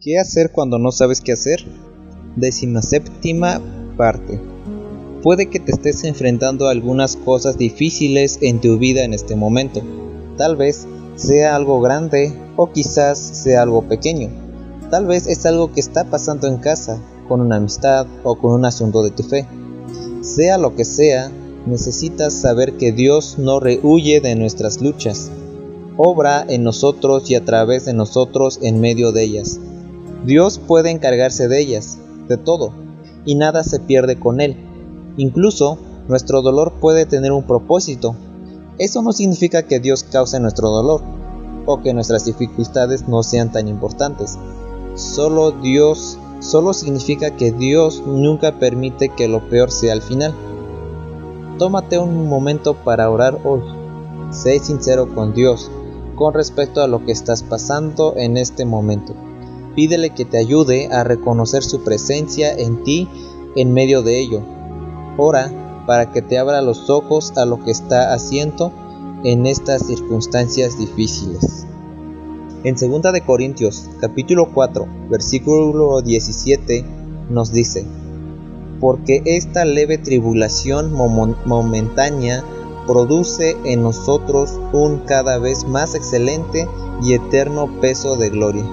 ¿Qué hacer cuando no sabes qué hacer? Décima séptima parte. Puede que te estés enfrentando a algunas cosas difíciles en tu vida en este momento. Tal vez sea algo grande o quizás sea algo pequeño. Tal vez es algo que está pasando en casa, con una amistad o con un asunto de tu fe. Sea lo que sea, necesitas saber que Dios no rehuye de nuestras luchas. Obra en nosotros y a través de nosotros en medio de ellas. Dios puede encargarse de ellas, de todo, y nada se pierde con Él. Incluso nuestro dolor puede tener un propósito. Eso no significa que Dios cause nuestro dolor, o que nuestras dificultades no sean tan importantes. Solo Dios, solo significa que Dios nunca permite que lo peor sea al final. Tómate un momento para orar hoy. Sé sincero con Dios con respecto a lo que estás pasando en este momento. Pídele que te ayude a reconocer su presencia en ti en medio de ello. Ora para que te abra los ojos a lo que está haciendo en estas circunstancias difíciles. En 2 de Corintios, capítulo 4, versículo 17 nos dice: Porque esta leve tribulación momentánea produce en nosotros un cada vez más excelente y eterno peso de gloria